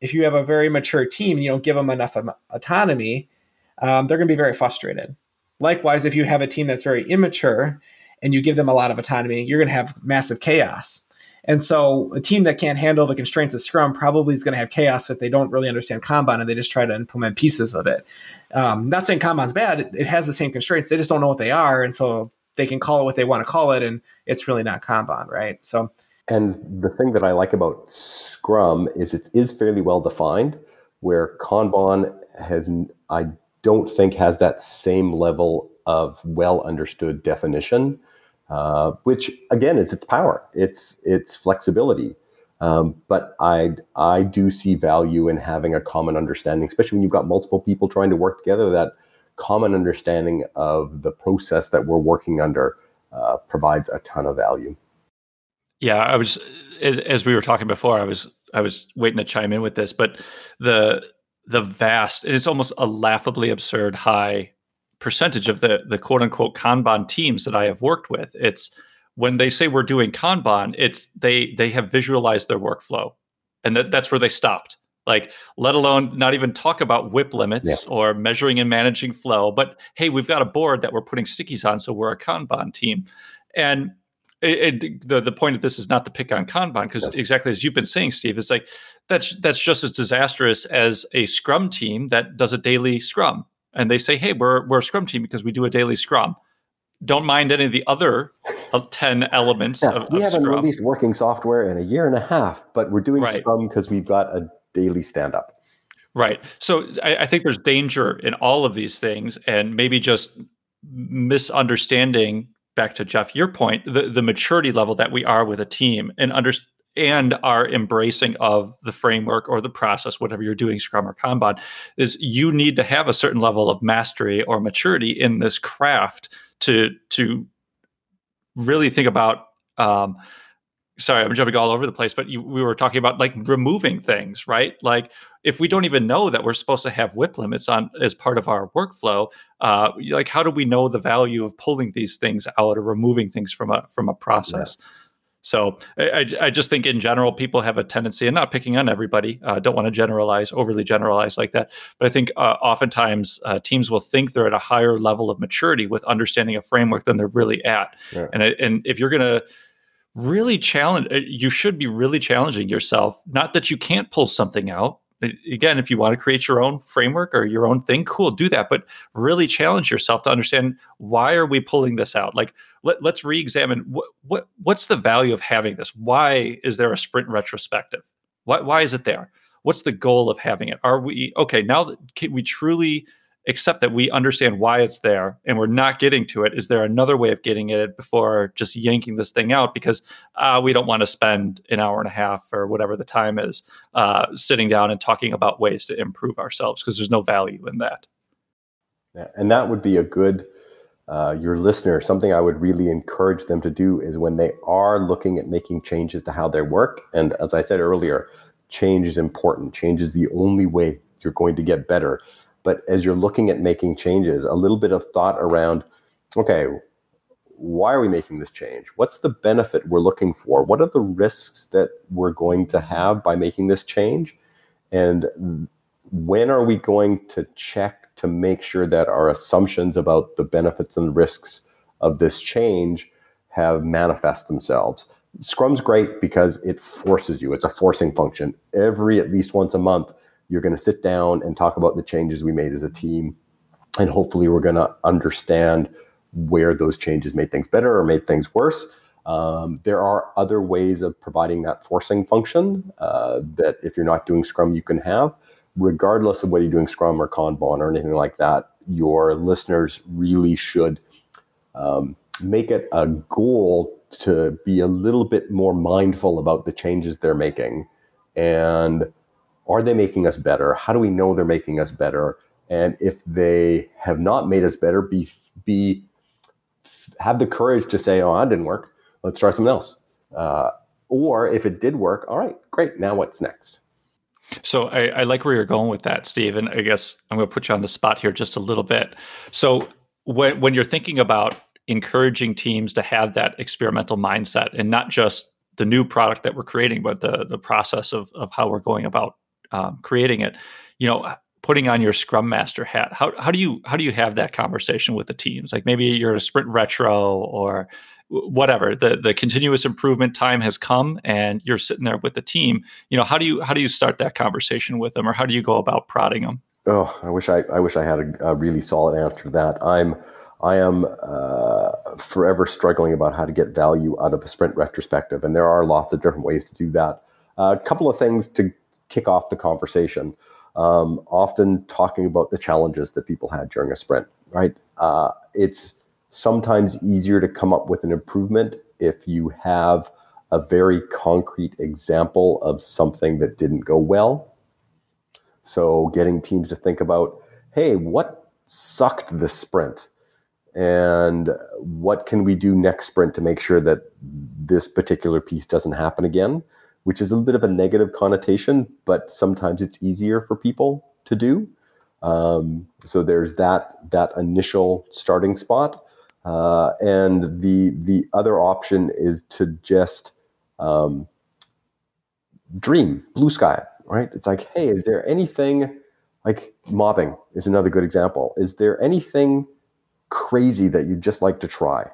if you have a very mature team and you don't give them enough autonomy, um, they're going to be very frustrated. Likewise, if you have a team that's very immature and you give them a lot of autonomy, you're going to have massive chaos. And so, a team that can't handle the constraints of Scrum probably is going to have chaos if they don't really understand Kanban and they just try to implement pieces of it. Um, not saying Kanban's bad; it, it has the same constraints. They just don't know what they are, and so they can call it what they want to call it, and it's really not Kanban, right? So, and the thing that I like about Scrum is it is fairly well defined, where Kanban has I don't think has that same level of well understood definition, uh, which again is its power, its its flexibility. Um, but I I do see value in having a common understanding, especially when you've got multiple people trying to work together. That common understanding of the process that we're working under uh, provides a ton of value. Yeah, I was as we were talking before. I was I was waiting to chime in with this, but the the vast and it's almost a laughably absurd high percentage of the the quote unquote Kanban teams that I have worked with. It's when they say we're doing Kanban, it's they they have visualized their workflow, and that, that's where they stopped. Like, let alone not even talk about WIP limits yeah. or measuring and managing flow. But hey, we've got a board that we're putting stickies on, so we're a Kanban team. And it, it, the the point of this is not to pick on Kanban because exactly as you've been saying, Steve, it's like that's that's just as disastrous as a Scrum team that does a daily Scrum, and they say, "Hey, we're we're a Scrum team because we do a daily Scrum." Don't mind any of the other ten elements. Yeah, of, we of haven't Scrum. released working software in a year and a half, but we're doing right. Scrum because we've got a daily stand up. Right. So I, I think there's danger in all of these things, and maybe just misunderstanding back to Jeff, your point, the, the maturity level that we are with a team and under and our embracing of the framework or the process, whatever you're doing, Scrum or Kanban, is you need to have a certain level of mastery or maturity in this craft to to really think about um, sorry, I'm jumping all over the place, but you, we were talking about like removing things, right? Like if we don't even know that we're supposed to have WIP limits on as part of our workflow, uh, like how do we know the value of pulling these things out or removing things from a from a process? Yeah. So I, I just think in general, people have a tendency, and not picking on everybody, uh, don't want to generalize, overly generalize like that. But I think uh, oftentimes uh, teams will think they're at a higher level of maturity with understanding a framework than they're really at. Yeah. And and if you're going to really challenge uh, you should be really challenging yourself not that you can't pull something out again if you want to create your own framework or your own thing cool do that. But really challenge yourself to understand why are we pulling this out? Like let, let's re-examine what, what what's the value of having this? Why is there a sprint retrospective? Why, why is it there? What's the goal of having it? Are we okay now can we truly accept that we understand why it's there and we're not getting to it. Is there another way of getting at it before just yanking this thing out because uh, we don't want to spend an hour and a half or whatever the time is uh, sitting down and talking about ways to improve ourselves because there's no value in that. Yeah, and that would be a good. Uh, your listener, something I would really encourage them to do is when they are looking at making changes to how they work. And as I said earlier, change is important. Change is the only way you're going to get better but as you're looking at making changes, a little bit of thought around, okay, why are we making this change? What's the benefit we're looking for? What are the risks that we're going to have by making this change? And when are we going to check to make sure that our assumptions about the benefits and risks of this change have manifest themselves? Scrum's great because it forces you. It's a forcing function. Every at least once a month, you're going to sit down and talk about the changes we made as a team. And hopefully, we're going to understand where those changes made things better or made things worse. Um, there are other ways of providing that forcing function uh, that, if you're not doing Scrum, you can have. Regardless of whether you're doing Scrum or Kanban or anything like that, your listeners really should um, make it a goal to be a little bit more mindful about the changes they're making and are they making us better? How do we know they're making us better? And if they have not made us better, be be have the courage to say, "Oh, that didn't work. Let's try something else." Uh, or if it did work, all right, great. Now what's next? So I, I like where you're going with that, Steve. And I guess I'm going to put you on the spot here just a little bit. So when when you're thinking about encouraging teams to have that experimental mindset and not just the new product that we're creating, but the the process of of how we're going about um, creating it, you know, putting on your scrum master hat how, how do you how do you have that conversation with the teams? Like maybe you're a sprint retro or whatever the the continuous improvement time has come and you're sitting there with the team. You know how do you how do you start that conversation with them or how do you go about prodding them oh i wish i i wish i had a, a really solid answer to that. I'm i am uh, forever struggling about how to get value out of a sprint retrospective and there are lots of different ways to do that. Uh, a couple of things to kick off the conversation. Um, often talking about the challenges that people had during a sprint, right? Uh, it's sometimes easier to come up with an improvement if you have a very concrete example of something that didn't go well. So, getting teams to think about, hey, what sucked this sprint? And what can we do next sprint to make sure that this particular piece doesn't happen again, which is a little bit of a negative connotation, but sometimes it's easier for people to do. Um, so there's that that initial starting spot, uh, and the the other option is to just um, dream, blue sky, right? It's like, hey, is there anything like mobbing is another good example. Is there anything crazy that you'd just like to try?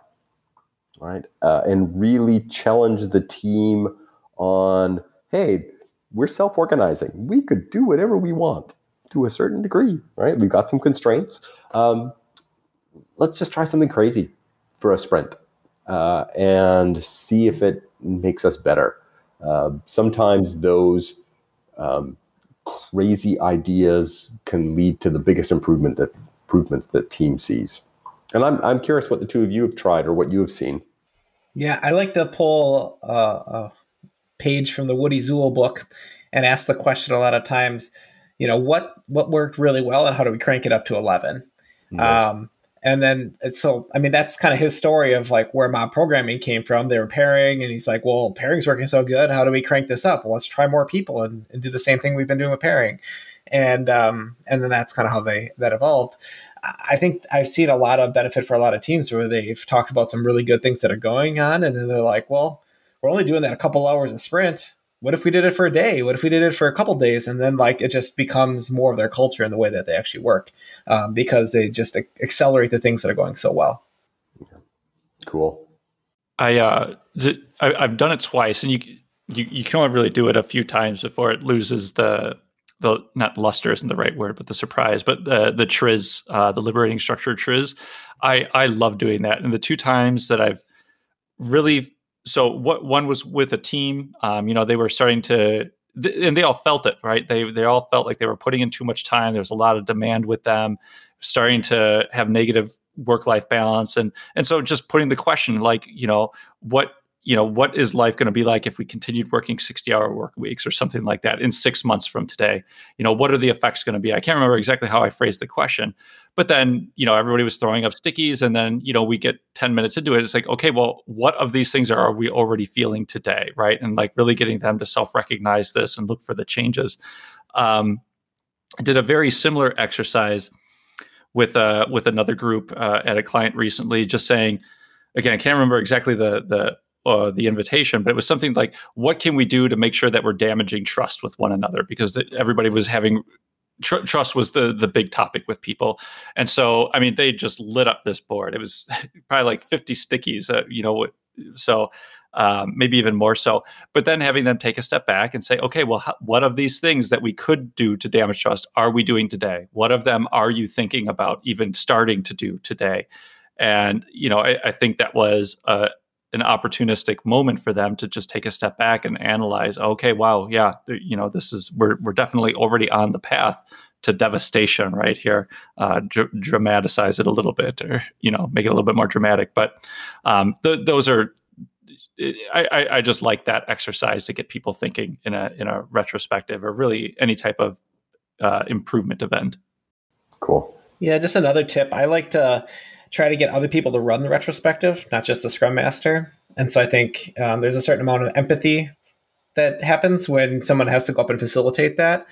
Right. Uh, and really challenge the team on, hey, we're self organizing. We could do whatever we want to a certain degree, right? We've got some constraints. Um, let's just try something crazy for a sprint uh, and see if it makes us better. Uh, sometimes those um, crazy ideas can lead to the biggest improvement that improvements that team sees. And I'm I'm curious what the two of you have tried or what you have seen. Yeah, I like to pull uh, a page from the Woody Zuill book and ask the question a lot of times. You know what what worked really well and how do we crank it up to eleven? Nice. Um, and then it's so i mean that's kind of his story of like where mob programming came from they were pairing and he's like well pairing's working so good how do we crank this up well let's try more people and, and do the same thing we've been doing with pairing and um and then that's kind of how they that evolved i think i've seen a lot of benefit for a lot of teams where they've talked about some really good things that are going on and then they're like well we're only doing that a couple hours a sprint what if we did it for a day? What if we did it for a couple days? And then like it just becomes more of their culture and the way that they actually work um, because they just accelerate the things that are going so well. Cool. I, uh, I I've done it twice, and you you you can only really do it a few times before it loses the the not luster isn't the right word, but the surprise, but the the triz, uh, the liberating structure triz. I I love doing that, and the two times that I've really so what one was with a team um, you know they were starting to and they all felt it right? They they all felt like they were putting in too much time. There was a lot of demand with them starting to have negative work life balance and and so just putting the question like you know what you know what is life going to be like if we continued working 60 hour work weeks or something like that in six months from today? You know what are the effects going to be? I can't remember exactly how i phrased the question but then you know everybody was throwing up stickies and then you know we get 10 minutes into it it's like okay well what of these things are, are we already feeling today right? And like really getting them to self-recognize this and look for the changes. Um, I did a very similar exercise with uh with another group uh, at a client recently just saying again i can't remember exactly the the uh, the invitation, but it was something like, what can we do to make sure that we're damaging trust with one another? Because the, everybody was having tr- trust was the the big topic with people, and so I mean, they just lit up this board. It was probably like fifty stickies, uh, you know. So um, maybe even more so. But then having them take a step back and say, okay, well, what of these things that we could do to damage trust are we doing today? What of them are you thinking about even starting to do today? And you know, I, I think that was a, an opportunistic moment for them to just take a step back and analyze okay wow yeah you know this is we're, we're definitely already on the path to devastation right here uh, dr- dramatize it a little bit or you know make it a little bit more dramatic but um, th- those are I, I just like that exercise to get people thinking in a in a retrospective or really any type of uh, improvement event. Cool. Yeah, just another tip. I like to try to get other people to run the retrospective, not just the scrum master. And so I think um, there's a certain amount of empathy that happens when someone has to go up and facilitate that.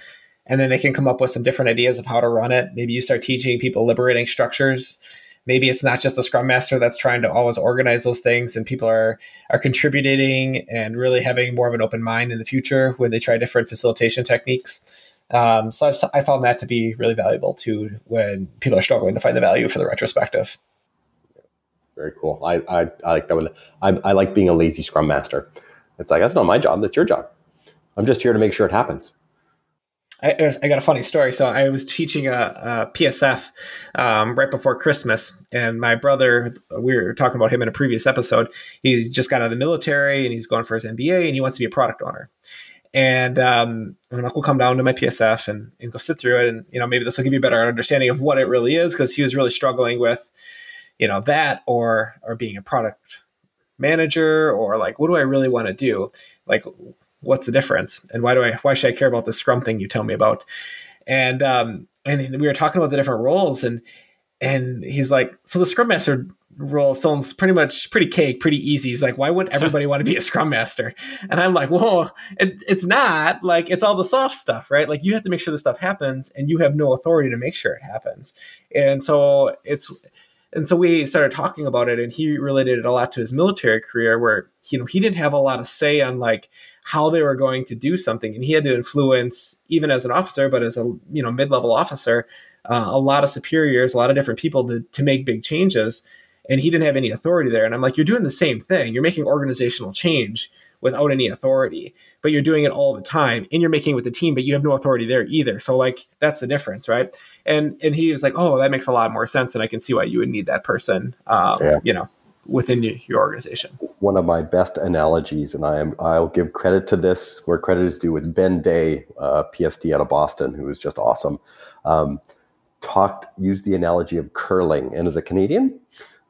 And then they can come up with some different ideas of how to run it. Maybe you start teaching people liberating structures. Maybe it's not just the scrum master that's trying to always organize those things, and people are are contributing and really having more of an open mind in the future when they try different facilitation techniques. Um, so I've, I found that to be really valuable too when people are struggling to find the value for the retrospective. Very cool. I, I, I like that one. I, I like being a lazy scrum master. It's like, that's not my job. That's your job. I'm just here to make sure it happens. I, I got a funny story. So I was teaching a, a PSF um, right before Christmas, and my brother, we were talking about him in a previous episode. He just got out of the military and he's going for his MBA and he wants to be a product owner. And um, I'm like, we'll come down to my PSF and, and go sit through it. And, you know, maybe this will give you a better understanding of what it really is because he was really struggling with, you know, that or, or being a product manager or like, what do I really want to do? Like, what's the difference? And why do I, why should I care about this scrum thing you tell me about? And, um, and we were talking about the different roles and and he's like, so the Scrum Master role sounds pretty much pretty cake, pretty easy. He's like, why would everybody want to be a Scrum Master? And I'm like, well, it, it's not like it's all the soft stuff, right? Like you have to make sure the stuff happens, and you have no authority to make sure it happens. And so it's and so we started talking about it and he related it a lot to his military career where you know he didn't have a lot of say on like how they were going to do something and he had to influence even as an officer but as a you know mid-level officer uh, a lot of superiors a lot of different people to, to make big changes. And he didn't have any authority there. And i'm like you're doing the same thing. You're making organizational change without any authority but you're doing it all the time. And you're making it with the team but you have no authority there either. So like that's the difference right? And and he was like oh that makes a lot more sense. And i can see why you would need that person um, yeah. you know within your organization. One of my best analogies and i am i'll give credit to this where credit is due with ben day uh, pst out of boston who was just awesome. Um, talked used the analogy of curling and as a canadian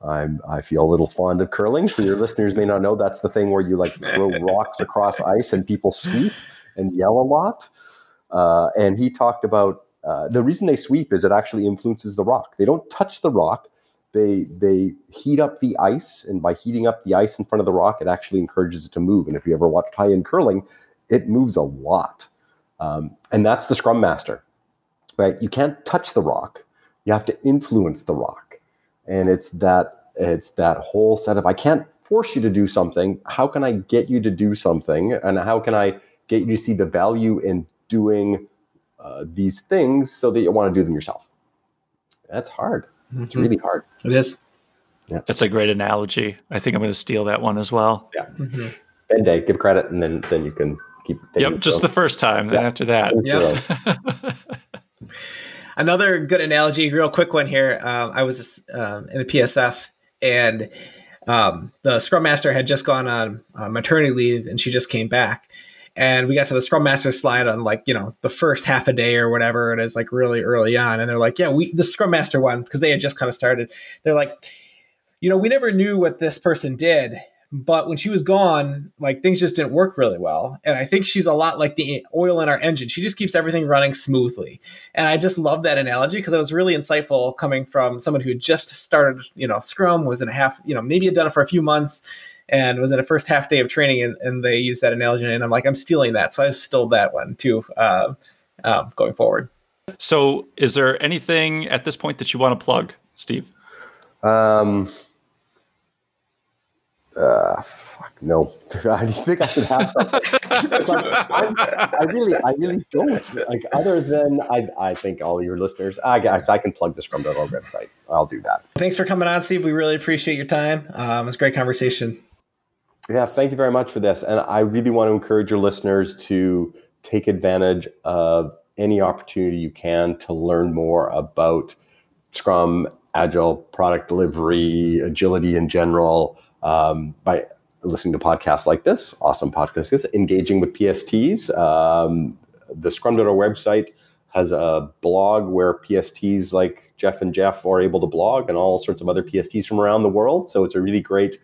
I'm, I feel a little fond of curling. For your listeners may not know, that's the thing where you like throw rocks across ice and people sweep and yell a lot. Uh, and he talked about uh, the reason they sweep is it actually influences the rock. They don't touch the rock. They they heat up the ice, and by heating up the ice in front of the rock, it actually encourages it to move. And if you ever watch high-end curling, it moves a lot. Um, and that's the scrum master, right? You can't touch the rock. You have to influence the rock. And it's that it's that whole set of i can't force you to do something. How can i get you to do something? And how can i get you to see the value in doing uh, these things so that you want to do them yourself? That's hard. Mm-hmm. it's really hard. It is. Yeah. That's a great analogy. I think i'm going to steal that one as well. Yeah. Mm-hmm. and day give credit and then then you can keep yep just the first time then after that. Yeah another good analogy, real quick one here. Um, I was um, in a PSF and um, the scrum master had just gone on uh, maternity leave and she just came back. And we got to the scrum master slide on like, you know, the first half a day or whatever it is, like really early on. And they're like, yeah, we, the scrum master one, because they had just kind of started. They're like, you know, we never knew what this person did but when she was gone, like things just didn't work really well. And I think she's a lot like the oil in our engine. She just keeps everything running smoothly. And I just love that analogy because it was really insightful coming from someone who just started, you know, Scrum, was in a half, you know, maybe had done it for a few months and was in a first half day of training and, and they used that analogy. And I'm like, I'm stealing that. So I stole that one too, uh, um, going forward. So is there anything at this point that you want to plug, Steve? Um, uh, fuck no. I think I should have something. I, I, really, I really don't. Like other than I, I think all your listeners, I, I can plug the Scrum.org website. I'll do that. Thanks for coming on, Steve. We really appreciate your time. Um, it's a great conversation. Yeah, thank you very much for this. And I really want to encourage your listeners to take advantage of any opportunity you can to learn more about Scrum, Agile, product delivery, agility in general um, by listening to podcasts like this, awesome podcasts, engaging with PSTs. Um, the Scrum.org website has a blog where PSTs like Jeff and Jeff are able to blog and all sorts of other PSTs from around the world. So it's a really great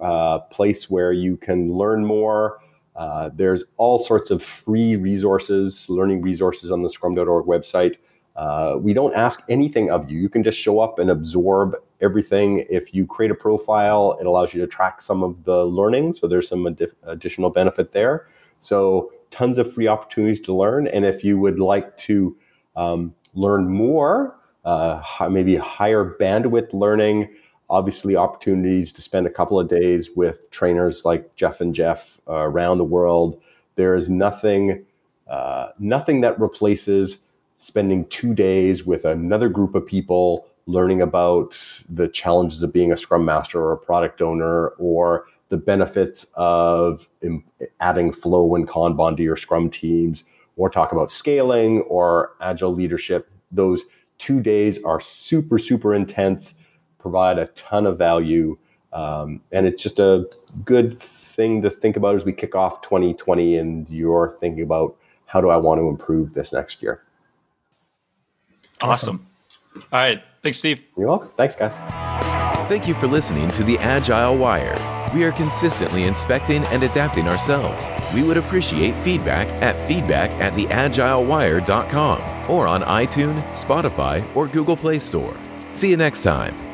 uh, place where you can learn more. Uh, there's all sorts of free resources, learning resources on the Scrum.org website. Uh, we don't ask anything of you. You can just show up and absorb everything. If you create a profile, it allows you to track some of the learning. So there's some ad- additional benefit there. So tons of free opportunities to learn. And if you would like to um, learn more, uh, maybe higher bandwidth learning, obviously opportunities to spend a couple of days with trainers like Jeff and Jeff uh, around the world. There is nothing, uh, nothing that replaces spending two days with another group of people learning about the challenges of being a scrum master or a product owner or the benefits of adding flow and kanban to your scrum teams or talk about scaling or agile leadership those two days are super super intense provide a ton of value um, and it's just a good thing to think about as we kick off 2020 and you're thinking about how do i want to improve this next year Awesome. All right. Thanks, Steve. You're welcome. Thanks, guys. Thank you for listening to the Agile Wire. We are consistently inspecting and adapting ourselves. We would appreciate feedback at feedback at theagilewire.com or on iTunes, Spotify, or Google Play Store. See you next time.